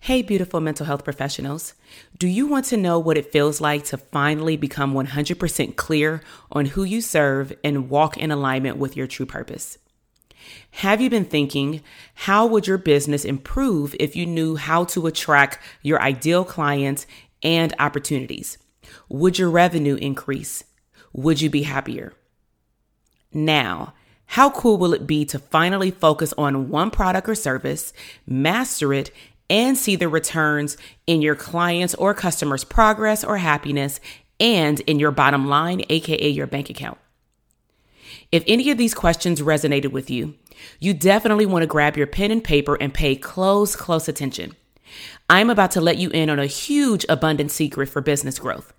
Hey, beautiful mental health professionals. Do you want to know what it feels like to finally become 100% clear on who you serve and walk in alignment with your true purpose? Have you been thinking, how would your business improve if you knew how to attract your ideal clients and opportunities? Would your revenue increase? Would you be happier? Now, how cool will it be to finally focus on one product or service, master it, and see the returns in your clients' or customers' progress or happiness and in your bottom line, aka your bank account? If any of these questions resonated with you, you definitely want to grab your pen and paper and pay close, close attention. I'm about to let you in on a huge abundant secret for business growth.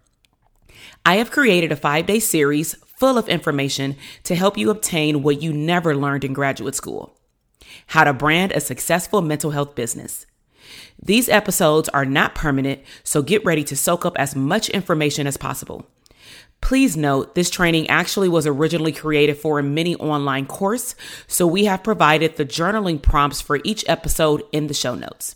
I have created a five day series full of information to help you obtain what you never learned in graduate school how to brand a successful mental health business. These episodes are not permanent, so get ready to soak up as much information as possible. Please note, this training actually was originally created for a mini online course, so we have provided the journaling prompts for each episode in the show notes.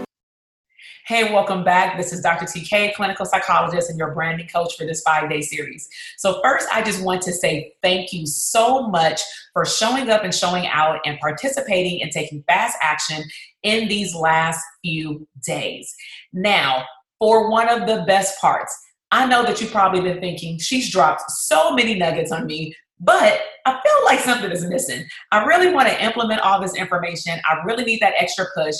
Hey, welcome back. This is Dr. TK, clinical psychologist and your branding coach for this five day series. So, first, I just want to say thank you so much for showing up and showing out and participating and taking fast action in these last few days. Now, for one of the best parts, I know that you've probably been thinking, she's dropped so many nuggets on me but I feel like something is missing. I really want to implement all this information. I really need that extra push.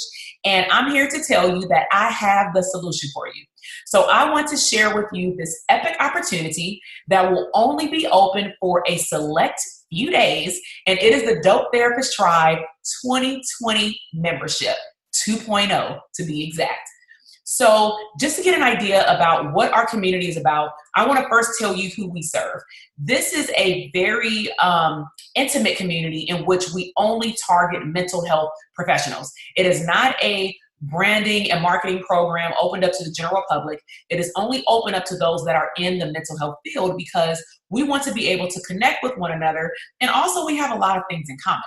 And I'm here to tell you that I have the solution for you. So I want to share with you this epic opportunity that will only be open for a select few days. And it is the Dope Therapist Tribe 2020 membership 2.0 to be exact. So, just to get an idea about what our community is about, I want to first tell you who we serve. This is a very um, intimate community in which we only target mental health professionals. It is not a branding and marketing program opened up to the general public. It is only open up to those that are in the mental health field because we want to be able to connect with one another. And also, we have a lot of things in common.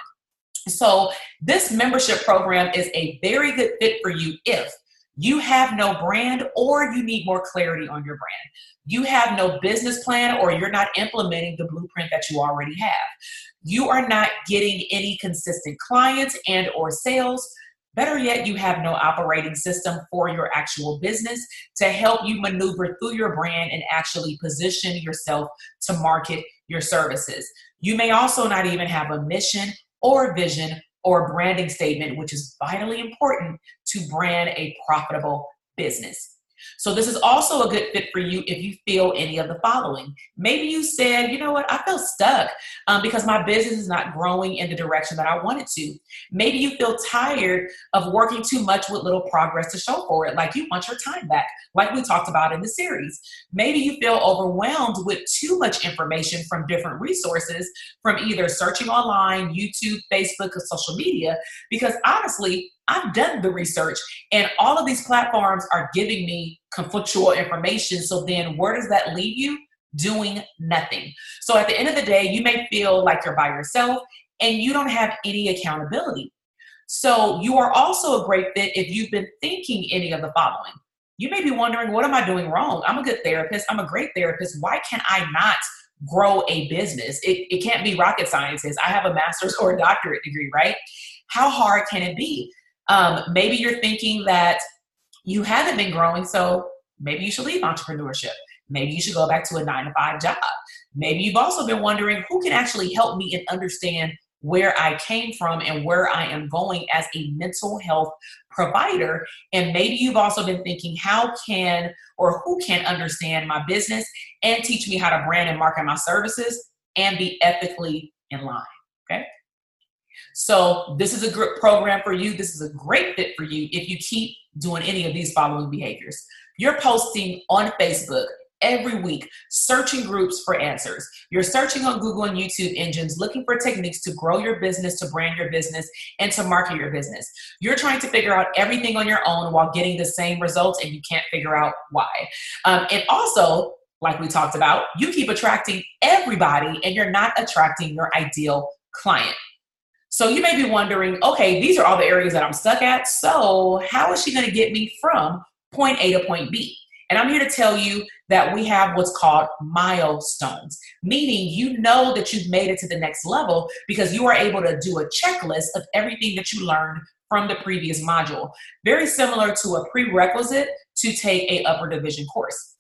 So, this membership program is a very good fit for you if you have no brand or you need more clarity on your brand. You have no business plan or you're not implementing the blueprint that you already have. You are not getting any consistent clients and or sales. Better yet, you have no operating system for your actual business to help you maneuver through your brand and actually position yourself to market your services. You may also not even have a mission or vision or branding statement, which is vitally important to brand a profitable business. So this is also a good fit for you if you feel any of the following. Maybe you said, you know what, I feel stuck um, because my business is not growing in the direction that I wanted to. Maybe you feel tired of working too much with little progress to show for it, like you want your time back, like we talked about in the series. Maybe you feel overwhelmed with too much information from different resources, from either searching online, YouTube, Facebook, or social media, because honestly, I've done the research and all of these platforms are giving me conflictual information. So then where does that leave you? Doing nothing. So at the end of the day, you may feel like you're by yourself and you don't have any accountability. So you are also a great fit if you've been thinking any of the following. You may be wondering, what am I doing wrong? I'm a good therapist. I'm a great therapist. Why can I not grow a business? It, it can't be rocket sciences. I have a master's or a doctorate degree, right? How hard can it be? Um, maybe you're thinking that you haven't been growing, so maybe you should leave entrepreneurship. Maybe you should go back to a nine to five job. Maybe you've also been wondering who can actually help me and understand where I came from and where I am going as a mental health provider. And maybe you've also been thinking, how can or who can understand my business and teach me how to brand and market my services and be ethically in line. Okay. So this is a good program for you. This is a great fit for you if you keep doing any of these following behaviors. You're posting on Facebook every week searching groups for answers. You're searching on Google and YouTube engines looking for techniques to grow your business, to brand your business, and to market your business. You're trying to figure out everything on your own while getting the same results and you can't figure out why. Um, and also, like we talked about, you keep attracting everybody and you're not attracting your ideal client. So you may be wondering, okay, these are all the areas that I'm stuck at. So how is she going to get me from point A to point B? And I'm here to tell you that we have what's called milestones, meaning you know that you've made it to the next level because you are able to do a checklist of everything that you learned from the previous module. Very similar to a prerequisite to take a upper division course.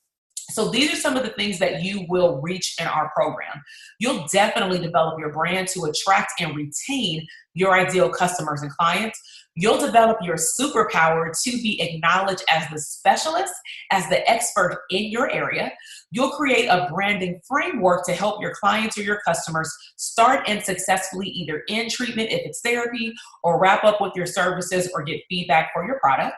So these are some of the things that you will reach in our program. You'll definitely develop your brand to attract and retain your ideal customers and clients. You'll develop your superpower to be acknowledged as the specialist, as the expert in your area. You'll create a branding framework to help your clients or your customers start and successfully either in treatment if it's therapy, or wrap up with your services or get feedback for your product.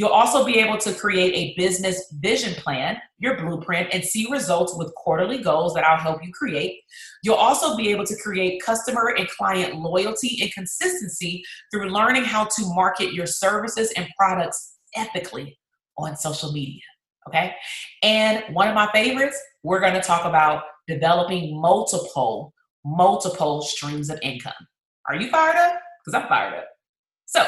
You'll also be able to create a business vision plan, your blueprint, and see results with quarterly goals that I'll help you create. You'll also be able to create customer and client loyalty and consistency through learning how to market your services and products ethically on social media. Okay. And one of my favorites, we're going to talk about developing multiple, multiple streams of income. Are you fired up? Because I'm fired up. So,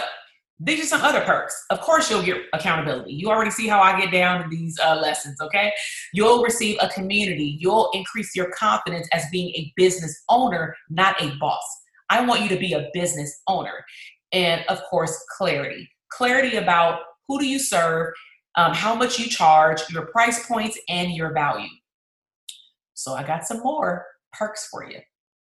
these are some other perks. Of course, you'll get accountability. You already see how I get down in these uh, lessons, okay? You'll receive a community. You'll increase your confidence as being a business owner, not a boss. I want you to be a business owner. And of course, clarity. Clarity about who do you serve, um, how much you charge, your price points, and your value. So I got some more perks for you.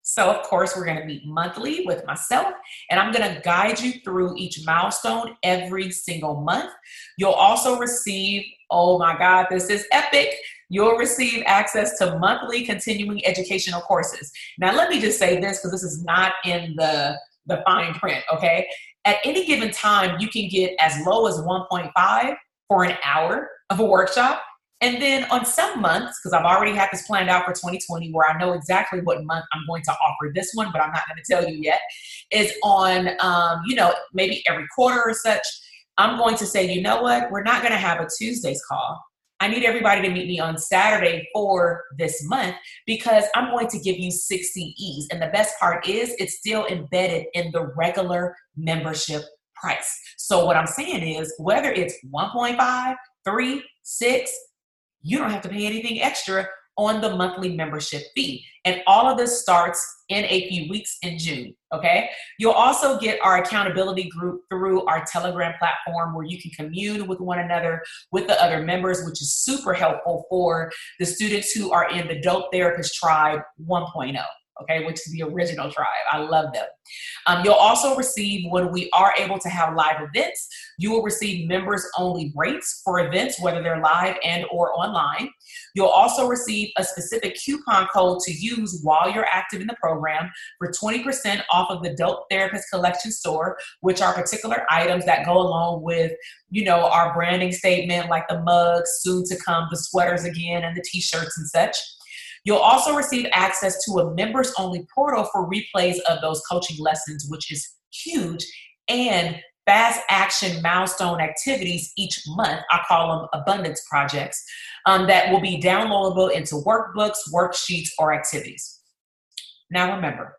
So, of course, we're going to meet monthly with myself, and I'm going to guide you through each milestone every single month. You'll also receive, oh my God, this is epic. You'll receive access to monthly continuing educational courses. Now, let me just say this because this is not in the, the fine print, okay? At any given time, you can get as low as 1.5 for an hour of a workshop and then on some months, because I've already had this planned out for 2020, where I know exactly what month I'm going to offer this one, but I'm not going to tell you yet, is on, um, you know, maybe every quarter or such. I'm going to say, you know what, we're not going to have a Tuesday's call. I need everybody to meet me on Saturday for this month because I'm going to give you 6 CEs. And the best part is it's still embedded in the regular membership price. So what I'm saying is whether it's 1.5, 3, 6, you don't have to pay anything extra on the monthly membership fee. And all of this starts in a few weeks in June. Okay. You'll also get our accountability group through our Telegram platform where you can commune with one another with the other members, which is super helpful for the students who are in the Dope Therapist Tribe 1.0 okay, which is the original tribe. I love them. Um, you'll also receive, when we are able to have live events, you will receive members only rates for events, whether they're live and or online. You'll also receive a specific coupon code to use while you're active in the program for 20% off of the Dope Therapist Collection store, which are particular items that go along with, you know, our branding statement, like the mugs, soon to come, the sweaters again, and the t-shirts and such. You'll also receive access to a members only portal for replays of those coaching lessons, which is huge, and fast action milestone activities each month. I call them abundance projects um, that will be downloadable into workbooks, worksheets, or activities. Now, remember,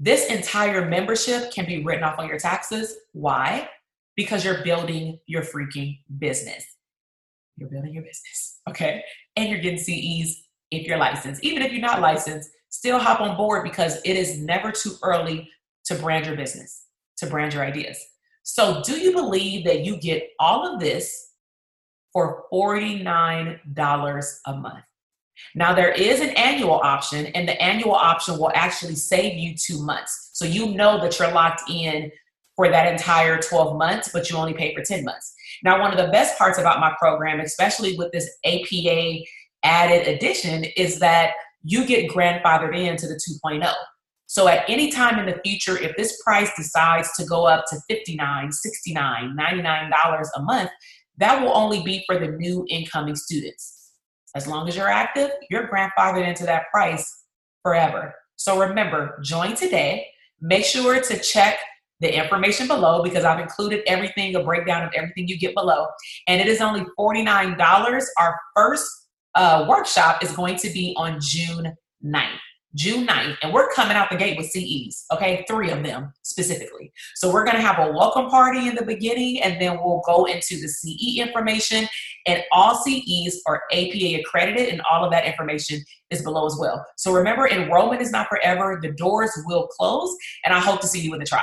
this entire membership can be written off on your taxes. Why? Because you're building your freaking business. You're building your business, okay? And you're getting CEs if you're licensed. Even if you're not licensed, still hop on board because it is never too early to brand your business, to brand your ideas. So, do you believe that you get all of this for $49 a month? Now, there is an annual option, and the annual option will actually save you two months. So, you know that you're locked in for that entire 12 months, but you only pay for 10 months. Now, one of the best parts about my program, especially with this APA added addition is that you get grandfathered into the 2.0. So at any time in the future, if this price decides to go up to $59, $69, $99 a month, that will only be for the new incoming students. As long as you're active, you're grandfathered into that price forever. So remember, join today. Make sure to check the information below because I've included everything, a breakdown of everything you get below. And it is only $49. Our first uh, workshop is going to be on June 9th. June 9th, and we're coming out the gate with CEs, okay? Three of them specifically. So we're gonna have a welcome party in the beginning, and then we'll go into the CE information. And all CEs are APA accredited, and all of that information is below as well. So remember, enrollment is not forever, the doors will close, and I hope to see you in the tribe.